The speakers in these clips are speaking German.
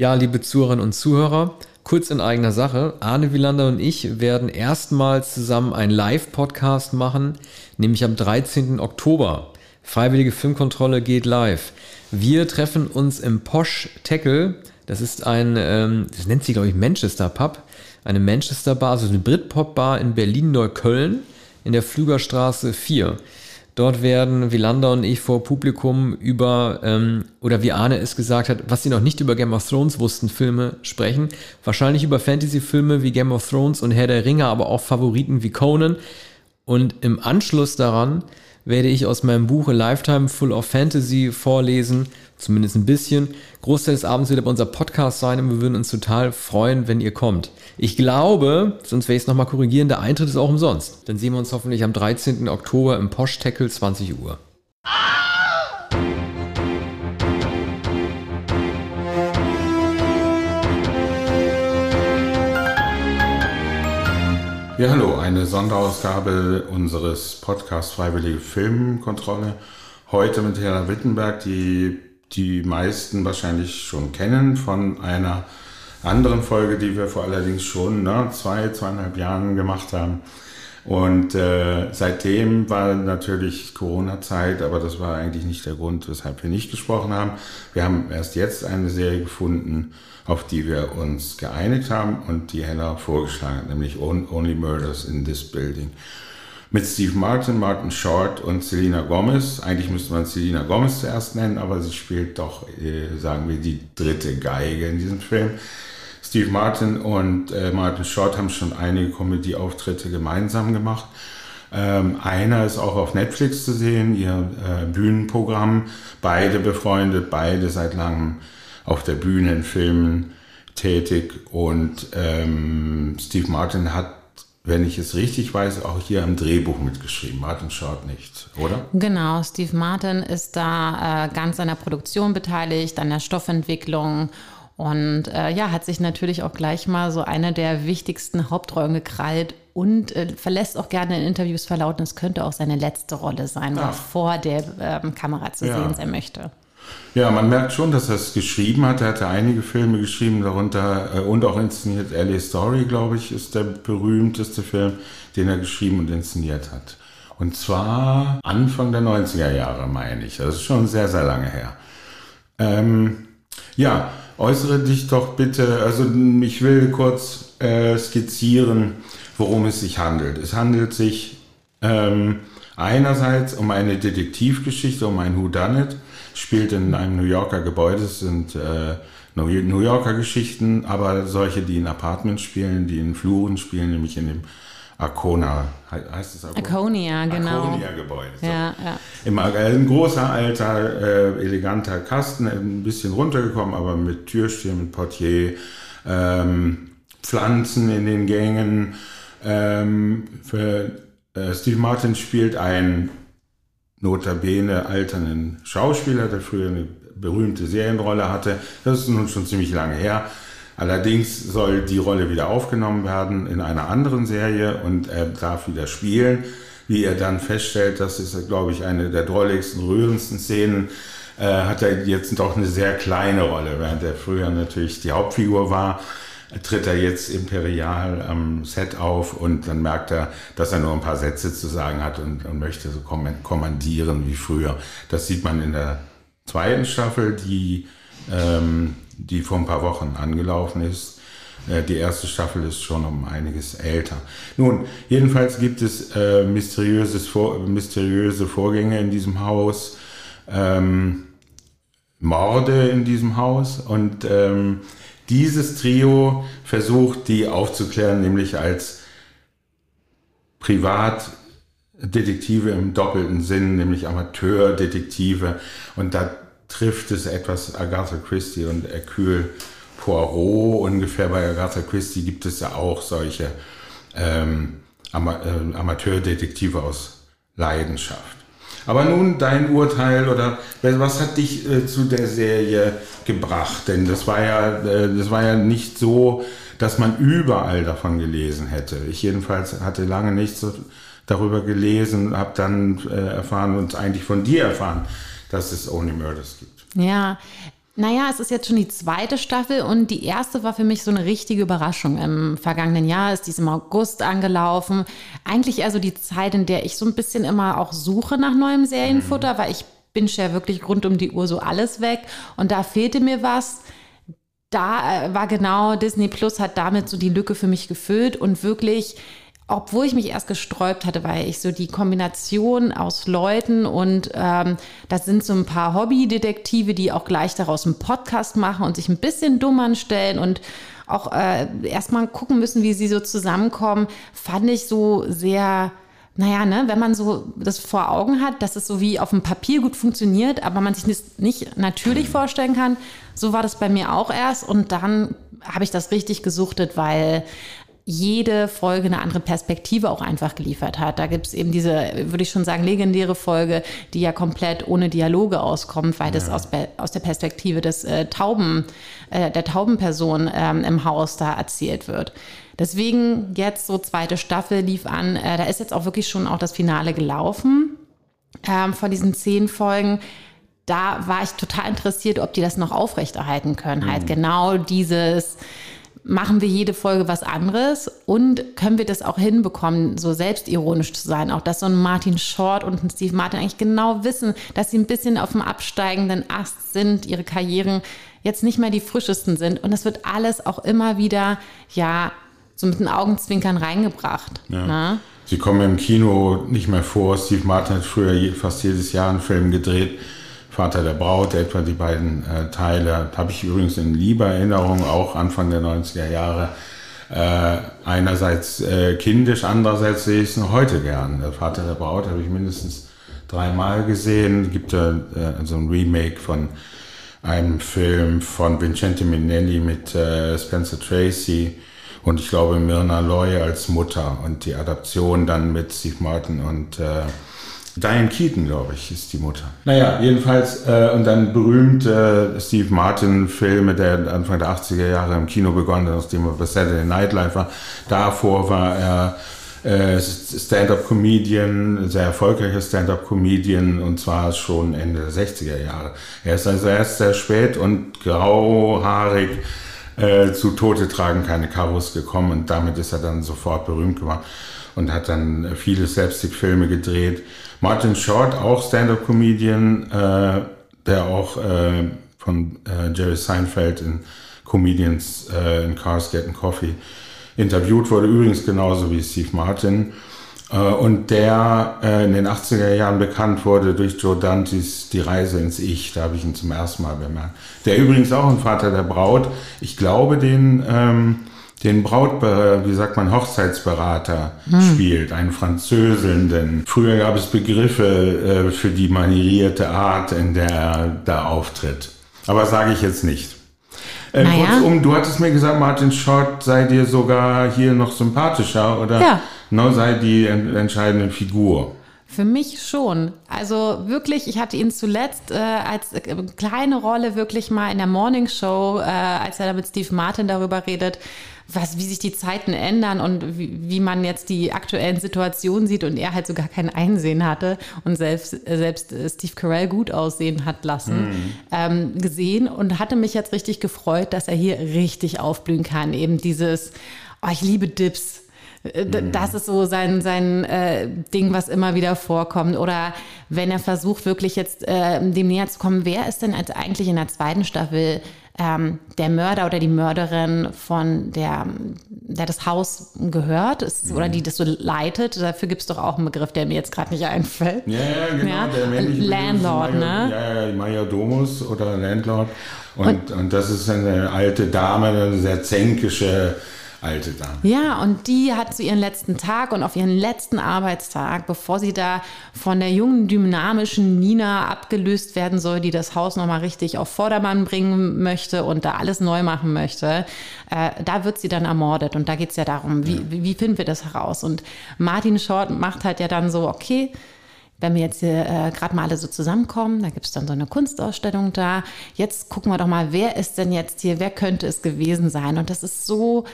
Ja, liebe Zuhörerinnen und Zuhörer, kurz in eigener Sache. Arne Wielander und ich werden erstmals zusammen einen Live-Podcast machen, nämlich am 13. Oktober. Freiwillige Filmkontrolle geht live. Wir treffen uns im Posh Tackle. Das ist ein, ähm, das nennt sich, glaube ich, Manchester Pub. Eine Manchester Bar, also eine Britpop Bar in Berlin-Neukölln in der Flügerstraße 4. Dort werden Wielander und ich vor Publikum über, ähm, oder wie Arne es gesagt hat, was sie noch nicht über Game of Thrones wussten, Filme sprechen. Wahrscheinlich über Fantasy-Filme wie Game of Thrones und Herr der Ringe, aber auch Favoriten wie Conan. Und im Anschluss daran werde ich aus meinem Buch A Lifetime Full of Fantasy vorlesen, zumindest ein bisschen. Großteil des Abends wird aber unser Podcast sein und wir würden uns total freuen, wenn ihr kommt. Ich glaube, sonst werde ich es nochmal korrigieren, der Eintritt ist auch umsonst. Dann sehen wir uns hoffentlich am 13. Oktober im Posh Tackle 20 Uhr. Ja, hallo, eine Sonderausgabe unseres Podcasts Freiwillige Filmkontrolle. Heute mit Hera Wittenberg, die die meisten wahrscheinlich schon kennen von einer anderen Folge, die wir vor allerdings schon ne, zwei, zweieinhalb Jahren gemacht haben. Und äh, seitdem war natürlich Corona-Zeit, aber das war eigentlich nicht der Grund, weshalb wir nicht gesprochen haben. Wir haben erst jetzt eine Serie gefunden, auf die wir uns geeinigt haben und die Hella vorgeschlagen hat, nämlich Only Murders in This Building. Mit Steve Martin, Martin Short und Selena Gomez. Eigentlich müsste man Selena Gomez zuerst nennen, aber sie spielt doch, äh, sagen wir, die dritte Geige in diesem Film. Steve Martin und äh, Martin Short haben schon einige Comedy-Auftritte gemeinsam gemacht. Ähm, einer ist auch auf Netflix zu sehen, ihr äh, Bühnenprogramm. Beide befreundet, beide seit langem auf der Bühne in Filmen tätig. Und ähm, Steve Martin hat, wenn ich es richtig weiß, auch hier am Drehbuch mitgeschrieben. Martin Short nicht, oder? Genau, Steve Martin ist da äh, ganz an der Produktion beteiligt, an der Stoffentwicklung und äh, ja, hat sich natürlich auch gleich mal so eine der wichtigsten Hauptrollen gekrallt und äh, verlässt auch gerne in Interviews verlauten, es könnte auch seine letzte Rolle sein, ja. vor der ähm, Kamera zu ja. sehen sein möchte. Ja, man merkt schon, dass er es geschrieben hat. Er hatte einige Filme geschrieben, darunter äh, und auch inszeniert. LA Story, glaube ich, ist der berühmteste Film, den er geschrieben und inszeniert hat. Und zwar Anfang der 90er Jahre, meine ich. Das ist schon sehr, sehr lange her. Ähm, ja, äußere dich doch bitte, also ich will kurz äh, skizzieren, worum es sich handelt. Es handelt sich ähm, einerseits um eine Detektivgeschichte, um ein Whodunit, spielt in einem New Yorker Gebäude, es sind äh, New Yorker Geschichten, aber solche, die in Apartments spielen, die in Fluren spielen, nämlich in dem Arcona, heißt es Arcona? Arconia, genau. Arconia-Gebäude. So. Ja, ja. Im, ein großer, alter, äh, eleganter Kasten, ein bisschen runtergekommen, aber mit Türstehen, mit Portier, ähm, Pflanzen in den Gängen. Ähm, für, äh, Steve Martin spielt einen notabene alternden Schauspieler, der früher eine berühmte Serienrolle hatte. Das ist nun schon ziemlich lange her. Allerdings soll die Rolle wieder aufgenommen werden in einer anderen Serie und er darf wieder spielen. Wie er dann feststellt, das ist, glaube ich, eine der drolligsten, rührendsten Szenen, äh, hat er jetzt doch eine sehr kleine Rolle, während er früher natürlich die Hauptfigur war tritt er jetzt imperial am Set auf und dann merkt er, dass er nur ein paar Sätze zu sagen hat und, und möchte so kommandieren wie früher. Das sieht man in der zweiten Staffel, die ähm, die vor ein paar Wochen angelaufen ist. Äh, die erste Staffel ist schon um einiges älter. Nun, jedenfalls gibt es äh, Vor mysteriöse Vorgänge in diesem Haus, ähm, Morde in diesem Haus und ähm, dieses Trio versucht, die aufzuklären, nämlich als Privatdetektive im doppelten Sinn, nämlich Amateurdetektive. Und da trifft es etwas Agatha Christie und Hercule Poirot. Ungefähr bei Agatha Christie gibt es ja auch solche ähm, Ama äh, Amateurdetektive aus Leidenschaft. Aber nun dein Urteil oder was hat dich äh, zu der Serie gebracht? Denn das war ja, äh, das war ja nicht so, dass man überall davon gelesen hätte. Ich jedenfalls hatte lange nichts darüber gelesen, habe dann äh, erfahren und eigentlich von dir erfahren, dass es Only Murders gibt. Ja, Naja, es ist jetzt schon die zweite Staffel und die erste war für mich so eine richtige Überraschung. Im vergangenen Jahr ist dies im August angelaufen. Eigentlich eher so die Zeit, in der ich so ein bisschen immer auch suche nach neuem Serienfutter, mhm. weil ich binge ja wirklich rund um die Uhr so alles weg und da fehlte mir was. Da äh, war genau Disney Plus hat damit so die Lücke für mich gefüllt und wirklich obwohl ich mich erst gesträubt hatte, weil ich so die Kombination aus Leuten und ähm, das sind so ein paar Hobbydetektive, die auch gleich daraus einen Podcast machen und sich ein bisschen dumm anstellen und auch äh, erstmal gucken müssen, wie sie so zusammenkommen, fand ich so sehr naja, ne, wenn man so das vor Augen hat, dass es so wie auf dem Papier gut funktioniert, aber man sich das nicht natürlich vorstellen kann, so war das bei mir auch erst. Und dann habe ich das richtig gesuchtet, weil jede Folge eine andere Perspektive auch einfach geliefert hat. Da gibt es eben diese, würde ich schon sagen, legendäre Folge, die ja komplett ohne Dialoge auskommt, weil ja. das aus, aus der Perspektive des äh, Tauben, äh, der Taubenperson ähm, im Haus da erzählt wird. Deswegen jetzt so zweite Staffel lief an. Äh, da ist jetzt auch wirklich schon auch das Finale gelaufen ähm, von diesen zehn Folgen da war ich total interessiert, ob die das noch aufrechterhalten können. Halt mhm. Halt genau dieses, machen wir jede Folge was anderes und können wir das auch hinbekommen, so selbstironisch zu sein. Auch dass so ein Martin Short und ein Steve Martin eigentlich genau wissen, dass sie ein bisschen auf dem absteigenden Ast sind, ihre Karrieren jetzt nicht mehr die frischesten sind. Und das wird alles auch immer wieder, ja, so mit den Augenzwinkern reingebracht. Ja. Ne? Sie kommen im Kino nicht mehr vor. Steve Martin hat früher fast jedes Jahr einen Film gedreht Vater der Braut, etwa die beiden äh, Teile, habe ich übrigens in lieber Erinnerung, auch Anfang der 90er Jahre. Äh, einerseits äh, kindisch, andererseits sehe ich es noch heute gern. Der Vater der Braut habe ich mindestens dreimal gesehen. Gibt ja äh, so ein Remake von einem Film von Vincente Minnelli mit äh, Spencer Tracy und ich glaube Myrna Loy als Mutter und die Adaption dann mit Steve Martin und äh, Diane Keaton, glaube ich, ist die Mutter. Naja, jedenfalls, äh, und dann berühmte äh, Steve Martin-Filme, der Anfang der 80er Jahre im Kino begonnen, nachdem er bei Saturday Night Live war. Davor war er äh, Stand-up-Comedian, sehr erfolgreicher Stand-up-Comedian, und zwar schon Ende der 60er Jahre. Er ist also erst sehr spät und grauhaarig äh, zu Tote tragen keine Karos gekommen und damit ist er dann sofort berühmt geworden und hat dann viele Slapstick-Filme gedreht. Martin Short, auch Stand-up-Comedian, äh, der auch äh, von äh, Jerry Seinfeld in Comedians äh, in Cars Getting Coffee interviewt wurde, übrigens genauso wie Steve Martin. Äh, und der äh, in den 80er Jahren bekannt wurde durch Joe Dantes Die Reise ins Ich, da habe ich ihn zum ersten Mal bemerkt. Der übrigens auch ein Vater der Braut, ich glaube, den ähm, den Braut, wie sagt man, Hochzeitsberater hm. spielt, einen Französelnden. Früher gab es Begriffe äh, für die manierierte Art, in der er da auftritt. Aber sage ich jetzt nicht. Äh, naja. Kurzum, du hattest mir gesagt, Martin Short sei dir sogar hier noch sympathischer oder ja. no, sei die entscheidende Figur. Für mich schon. Also wirklich, ich hatte ihn zuletzt äh, als äh, kleine Rolle wirklich mal in der Morning Show, äh, als er da mit Steve Martin darüber redet, was, wie sich die Zeiten ändern und wie, wie man jetzt die aktuellen Situationen sieht und er halt so gar kein Einsehen hatte und selbst, selbst Steve Carell gut aussehen hat lassen, mhm. ähm, gesehen und hatte mich jetzt richtig gefreut, dass er hier richtig aufblühen kann. Eben dieses, oh, ich liebe Dips. Äh, mhm. Das ist so sein, sein äh, Ding, was immer wieder vorkommt. Oder wenn er versucht, wirklich jetzt äh, dem näher zu kommen, wer ist denn als eigentlich in der zweiten Staffel ähm, der Mörder oder die Mörderin von der, der das Haus gehört ist, mhm. oder die das so leitet. Dafür gibt es doch auch einen Begriff, der mir jetzt gerade nicht einfällt. Ja, ja genau. Ja? Der männliche Landlord, Major, ne? Ja, ja, Majordomus oder Landlord. Und, und, und, das ist eine alte Dame, eine sehr zänkische alte Dame. Ja, und die hat zu ihren letzten Tag und auf ihren letzten Arbeitstag, bevor sie da von der jungen, dynamischen Nina abgelöst werden soll, die das Haus nochmal richtig auf Vordermann bringen möchte und da alles neu machen möchte, äh, da wird sie dann ermordet. Und da geht es ja darum, wie, ja. wie finden wir das heraus? Und Martin Short macht halt ja dann so, okay, wenn wir jetzt hier äh, gerade mal alle so zusammenkommen, da gibt es dann so eine Kunstausstellung da. Jetzt gucken wir doch mal, wer ist denn jetzt hier, wer könnte es gewesen sein? Und das ist so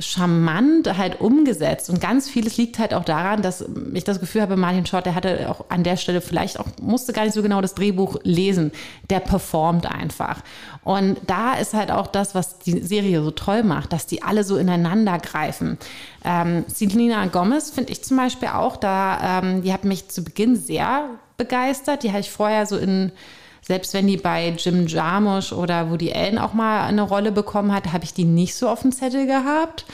charmant halt umgesetzt. Und ganz vieles liegt halt auch daran, dass ich das Gefühl habe, Martin Short, der hatte auch an der Stelle vielleicht auch, musste gar nicht so genau das Drehbuch lesen. Der performt einfach. Und da ist halt auch das, was die Serie so toll macht, dass die alle so ineinander greifen. Ähm, Selena Gomez finde ich zum Beispiel auch, da, ähm, die hat mich zu Beginn sehr begeistert. Die habe ich vorher so in selbst wenn die bei Jim Jarmusch oder Woody Allen auch mal eine Rolle bekommen hat, habe ich die nicht so auf dem Zettel gehabt.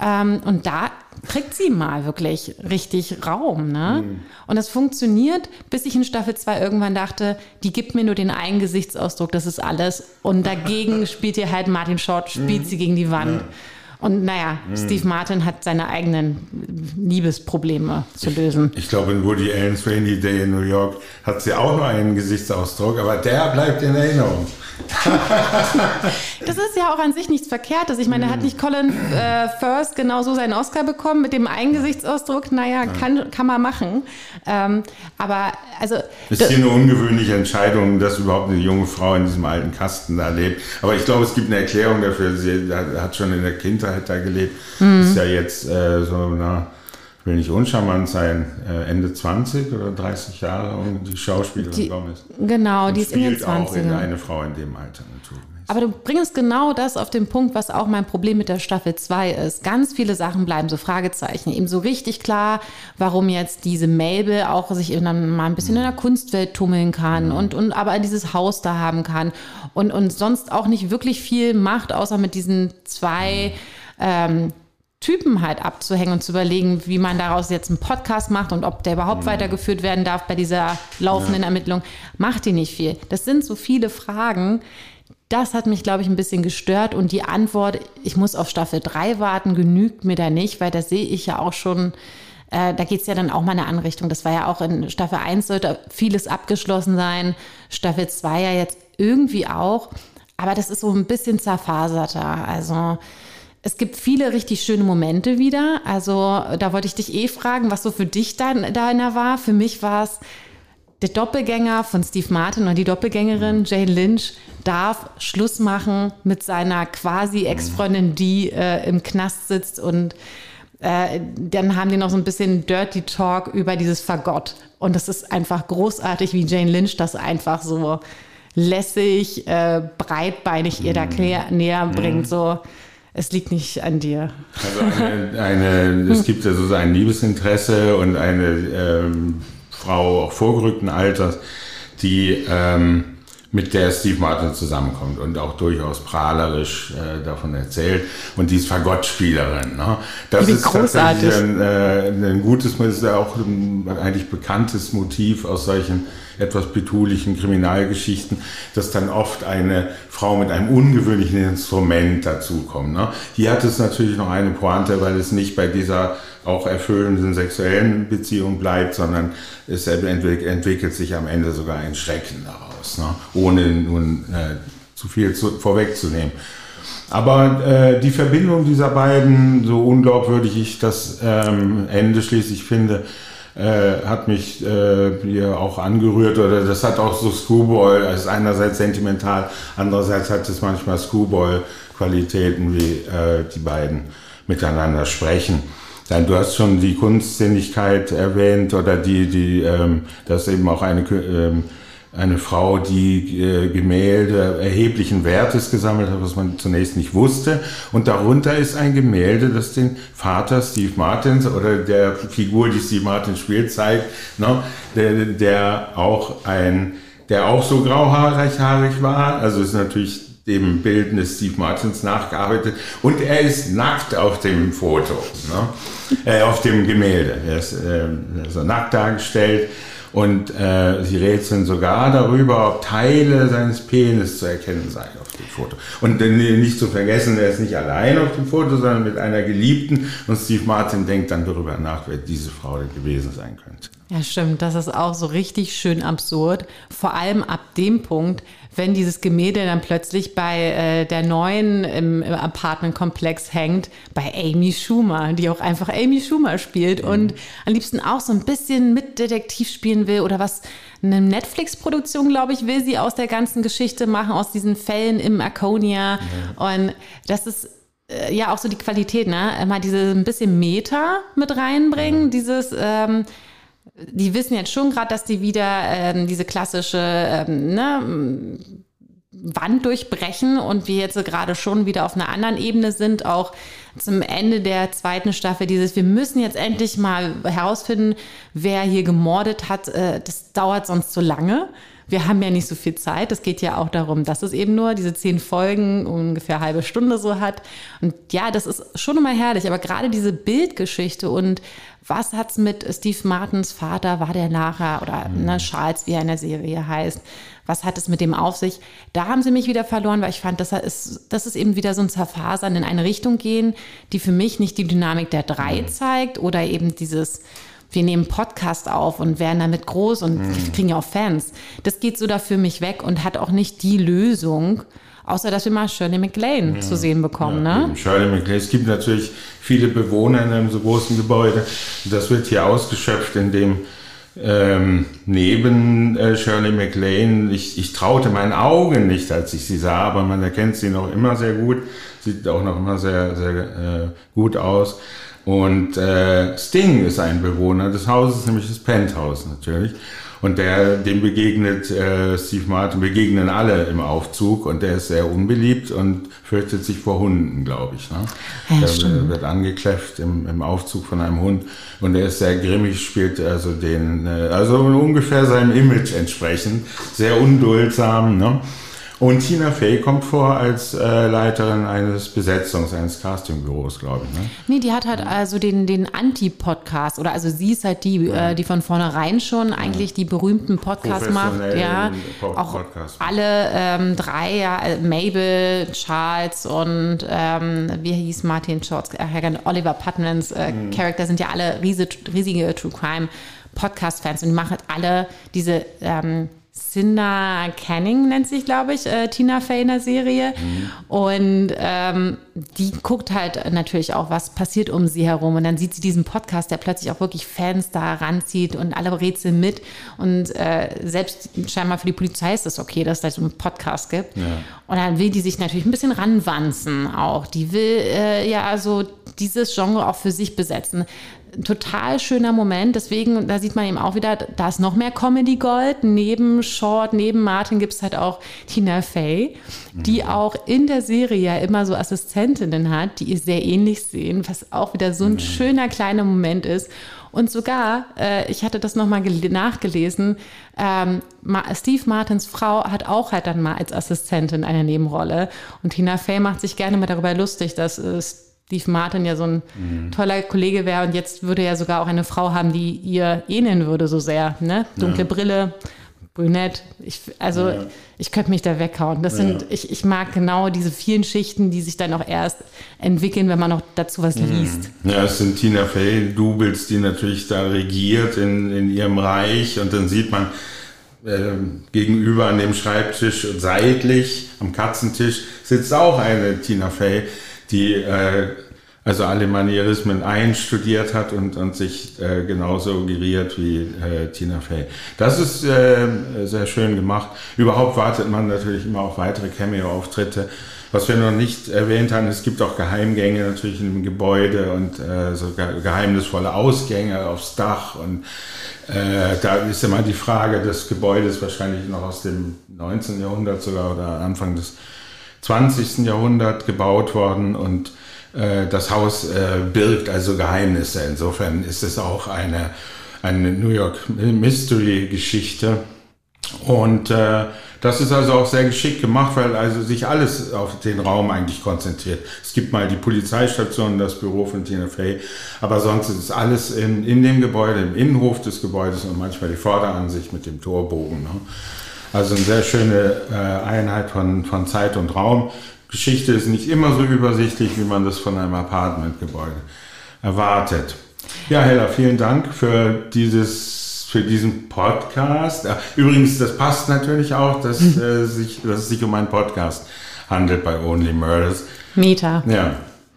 Ähm, und da kriegt sie mal wirklich richtig Raum. Ne? Mhm. Und das funktioniert, bis ich in Staffel 2 irgendwann dachte, die gibt mir nur den einen Gesichtsausdruck, das ist alles. Und dagegen spielt ihr halt Martin Short, spielt mhm. sie gegen die Wand. Ja. Und naja, mhm. Steve Martin hat seine eigenen Liebesprobleme zu lösen. Ich, ich glaube, in Woody Allen's Rainy Day in New York hat sie auch nur einen Gesichtsausdruck, aber der bleibt in Erinnerung. das ist ja auch an sich nichts Verkehrtes. Ich meine, mhm. hat nicht Colin äh, First genauso seinen Oscar bekommen mit dem einen Gesichtsausdruck? Naja, kann, kann man machen. Ähm, aber also. Das ist hier eine ungewöhnliche Entscheidung, dass überhaupt eine junge Frau in diesem alten Kasten da lebt. Aber ich glaube, es gibt eine Erklärung dafür. Sie hat schon in der Kindheit da gelebt. Mhm. Ist ja jetzt äh, so, na, will nicht uncharmant sein, äh, Ende 20 oder 30 Jahre und die Schauspielerin die, Gomez. Genau, die ist in den 20 auch in eine Frau in dem Alter natürlich. Aber du bringst genau das auf den Punkt, was auch mein Problem mit der Staffel 2 ist. Ganz viele Sachen bleiben so Fragezeichen. Eben so richtig klar, warum jetzt diese Mabel auch sich dann mal ein bisschen in der Kunstwelt tummeln kann mhm. und, und aber dieses Haus da haben kann und, und sonst auch nicht wirklich viel macht, außer mit diesen zwei ähm, Typen halt abzuhängen und zu überlegen, wie man daraus jetzt einen Podcast macht und ob der überhaupt mhm. weitergeführt werden darf bei dieser laufenden ja. Ermittlung, macht die nicht viel. Das sind so viele Fragen. Das hat mich, glaube ich, ein bisschen gestört und die Antwort, ich muss auf Staffel 3 warten, genügt mir da nicht, weil da sehe ich ja auch schon, äh, da geht es ja dann auch mal in eine Anrichtung. Das war ja auch in Staffel 1 sollte vieles abgeschlossen sein, Staffel 2 ja jetzt irgendwie auch, aber das ist so ein bisschen zerfaserter. Also es gibt viele richtig schöne Momente wieder. Also da wollte ich dich eh fragen, was so für dich dein, deiner war. Für mich war es der Doppelgänger von Steve Martin und die Doppelgängerin Jane Lynch darf Schluss machen mit seiner quasi Ex-Freundin, die äh, im Knast sitzt und äh, dann haben die noch so ein bisschen Dirty Talk über dieses Fagott. Und das ist einfach großartig, wie Jane Lynch das einfach so lässig, äh, breitbeinig ihr da mhm. näher bringt. So, es liegt nicht an dir. Also eine, eine es gibt ja so ein Liebesinteresse und eine ähm, Frau auch vorgerückten Alters, die ähm, mit der Steve Martin zusammenkommt und auch durchaus prahlerisch äh, davon erzählt. Und die ist Fagottspielerin. Ne? Das ist großartig. Ein, äh, ein gutes, ist ja auch ein eigentlich bekanntes Motiv aus solchen etwas betulichen Kriminalgeschichten, dass dann oft eine Frau mit einem ungewöhnlichen Instrument dazukommt. Ne? Hier hat es natürlich noch eine Pointe, weil es nicht bei dieser auch erfüllenden sexuellen Beziehung bleibt, sondern es entwickelt sich am Ende sogar ein Schrecken daraus, ne? ohne nun äh, zu viel zu, vorwegzunehmen. Aber äh, die Verbindung dieser beiden, so unglaubwürdig ich das ähm, Ende schließlich finde, äh, hat mich äh, hier auch angerührt oder das hat auch so Screwball, ist einerseits sentimental, andererseits hat es manchmal Screwball-Qualitäten, wie äh, die beiden miteinander sprechen. Dann, du hast schon die Kunstsinnigkeit erwähnt oder die, die, ähm, das eben auch eine ähm, eine Frau, die äh, Gemälde erheblichen Wertes gesammelt hat, was man zunächst nicht wusste. Und darunter ist ein Gemälde, das den Vater Steve Martins oder der Figur, die Steve Martin spielt, zeigt, ne? der, der auch ein, der auch so grauhaarig haarig war. Also ist natürlich dem Bild des Steve Martins nachgearbeitet. Und er ist nackt auf dem Foto, ne? äh, auf dem Gemälde. Er ist äh, also nackt dargestellt. Und äh, sie rätseln sogar darüber, ob Teile seines Penis zu erkennen seien auf dem Foto. Und äh, nicht zu vergessen, er ist nicht allein auf dem Foto, sondern mit einer Geliebten. Und Steve Martin denkt dann darüber nach, wer diese Frau gewesen sein könnte. Ja, stimmt. Das ist auch so richtig schön absurd. Vor allem ab dem Punkt, wenn dieses Gemälde dann plötzlich bei äh, der neuen im, im Apartmentkomplex hängt, bei Amy Schumer, die auch einfach Amy Schumer spielt mhm. und am liebsten auch so ein bisschen mit Detektiv spielen will oder was eine Netflix-Produktion, glaube ich, will sie aus der ganzen Geschichte machen, aus diesen Fällen im Arconia. Mhm. Und das ist äh, ja auch so die Qualität, ne? Immer diese ein bisschen Meta mit reinbringen, mhm. dieses ähm, die wissen jetzt schon gerade, dass die wieder ähm, diese klassische ähm, ne, Wand durchbrechen und wir jetzt gerade schon wieder auf einer anderen Ebene sind, auch zum Ende der zweiten Staffel dieses, wir müssen jetzt endlich mal herausfinden, wer hier gemordet hat, äh, das dauert sonst zu lange. Wir haben ja nicht so viel Zeit. Es geht ja auch darum, dass es eben nur diese zehn Folgen ungefähr eine halbe Stunde so hat. Und ja, das ist schon immer herrlich. Aber gerade diese Bildgeschichte und was hat's mit Steve Martins Vater, war der nachher, oder mhm. ne, Charles, wie er in der Serie heißt, was hat es mit dem auf sich? Da haben sie mich wieder verloren, weil ich fand, das ist, das ist eben wieder so ein Zerfasern in eine Richtung gehen, die für mich nicht die Dynamik der drei mhm. zeigt oder eben dieses, wir nehmen Podcast auf und werden damit groß und mhm. kriegen ja auch Fans. Das geht so da für mich weg und hat auch nicht die Lösung, außer dass wir mal Shirley MacLaine ja. zu sehen bekommen. Ja, ne? Shirley MacLaine. Es gibt natürlich viele Bewohner in einem so großen Gebäude. Das wird hier ausgeschöpft, indem ähm, neben äh, Shirley MacLaine, ich, ich traute meinen Augen nicht, als ich sie sah, aber man erkennt sie noch immer sehr gut, sieht auch noch immer sehr, sehr äh, gut aus. Und äh, Sting ist ein Bewohner des Hauses, nämlich das Penthouse natürlich. Und der, dem begegnet äh, Steve Martin, begegnen alle im Aufzug und der ist sehr unbeliebt und fürchtet sich vor Hunden, glaube ich. Ne? Ja, der stimmt. wird angekläfft im, im Aufzug von einem Hund und er ist sehr grimmig, spielt also den, äh, also ungefähr seinem Image entsprechend, sehr unduldsam. Ne? Und Tina Fey kommt vor als äh, Leiterin eines Besetzungs-, eines Castingbüros, glaube ich. Ne? Nee, die hat halt also den, den Anti-Podcast oder also sie ist halt die, ja. äh, die von vornherein schon eigentlich ja. die berühmten Podcasts macht. Ja, auch Podcast. alle ähm, drei, ja, äh, Mabel, Charles und ähm, wie hieß Martin Shorts, äh, Oliver Putnams äh, mhm. Charakter sind ja alle riesige, riesige True Crime Podcast-Fans und die machen halt alle diese ähm, Cinda Canning nennt sich, glaube ich, äh, Tina Fey in der Serie. Mhm. Und ähm, die guckt halt natürlich auch, was passiert um sie herum. Und dann sieht sie diesen Podcast, der plötzlich auch wirklich Fans da ranzieht und alle rätseln mit. Und äh, selbst scheinbar für die Polizei ist es okay, dass es da so einen Podcast gibt. Ja. Und dann will die sich natürlich ein bisschen ranwanzen auch. Die will äh, ja also dieses Genre auch für sich besetzen total schöner Moment. Deswegen, da sieht man eben auch wieder, da ist noch mehr Comedy Gold. Neben Short, neben Martin gibt es halt auch Tina Fey, die mhm. auch in der Serie ja immer so Assistentinnen hat, die ihr sehr ähnlich sehen, was auch wieder so ein mhm. schöner kleiner Moment ist. Und sogar, äh, ich hatte das nochmal nachgelesen, ähm, Steve Martins Frau hat auch halt dann mal als Assistentin eine Nebenrolle. Und Tina Fey macht sich gerne mal darüber lustig, dass es Steve Martin ja so ein mhm. toller Kollege wäre und jetzt würde er sogar auch eine Frau haben, die ihr ähneln würde so sehr. Ne? Dunkle ja. Brille, brünett. Ich, also ja. ich könnte mich da weghauen. Das ja. sind, ich, ich mag genau diese vielen Schichten, die sich dann auch erst entwickeln, wenn man noch dazu was mhm. liest. Ja, es sind Tina Fey Doubles, die natürlich da regiert in, in ihrem Reich und dann sieht man, äh, gegenüber an dem Schreibtisch seitlich am Katzentisch sitzt auch eine Tina Fey, die äh, also alle Manierismen einstudiert hat und, und sich äh, genauso geriert wie äh, Tina Fey. Das ist äh, sehr schön gemacht. Überhaupt wartet man natürlich immer auf weitere Cameo-Auftritte. Was wir noch nicht erwähnt haben, es gibt auch Geheimgänge natürlich dem Gebäude und äh, so geheimnisvolle Ausgänge aufs Dach. Und äh, da ist immer die Frage des Gebäudes wahrscheinlich noch aus dem 19. Jahrhundert sogar oder Anfang des 20. Jahrhundert gebaut worden und das Haus äh, birgt also Geheimnisse. Insofern ist es auch eine, eine New York Mystery Geschichte. Und äh, das ist also auch sehr geschickt gemacht, weil also sich alles auf den Raum eigentlich konzentriert. Es gibt mal die Polizeistation, das Büro von Tina Fey, aber sonst ist es alles in, in dem Gebäude, im Innenhof des Gebäudes und manchmal die Vorderansicht mit dem Torbogen. Ne? Also eine sehr schöne äh, Einheit von, von Zeit und Raum. Geschichte ist nicht immer so übersichtlich, wie man das von einem Apartmentgebäude erwartet. Ja, Hella, vielen Dank für dieses für diesen Podcast. Übrigens, das passt natürlich auch, dass, äh, sich, dass es sich um einen Podcast handelt bei Only Murders. Meta. Ja,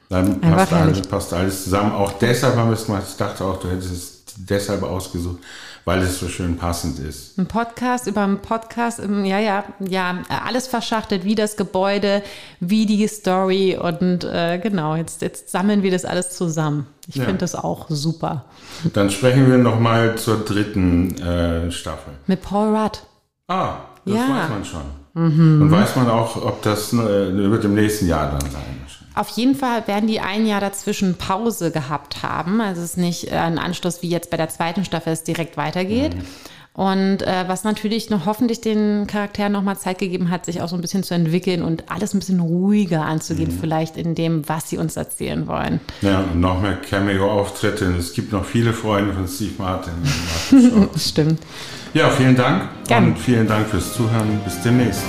dann passt alles, passt alles, zusammen. Auch deshalb haben wir es gemacht. Ich dachte auch, du hättest deshalb ausgesucht, weil es so schön passend ist. Ein Podcast über einen Podcast, ja, ja, ja, alles verschachtelt, wie das Gebäude, wie die Story und äh, genau, jetzt, jetzt sammeln wir das alles zusammen. Ich ja. finde das auch super. Dann sprechen wir nochmal zur dritten äh, Staffel. Mit Paul Rudd. Ah, das ja. weiß man schon. Mhm. Und weiß man auch, ob das äh, wird im nächsten Jahr dann sein? Auf jeden Fall werden die ein Jahr dazwischen Pause gehabt haben. Also es ist nicht äh, ein Anschluss wie jetzt bei der zweiten Staffel, es direkt weitergeht. Mhm. Und äh, was natürlich noch hoffentlich den Charakteren nochmal Zeit gegeben hat, sich auch so ein bisschen zu entwickeln und alles ein bisschen ruhiger anzugehen, mhm. vielleicht in dem, was sie uns erzählen wollen. Ja, und noch mehr Cameo-Auftritte. Es gibt noch viele Freunde von Steve Martin. Stimmt. Ja, vielen Dank. Gerne. Und vielen Dank fürs Zuhören. Bis demnächst.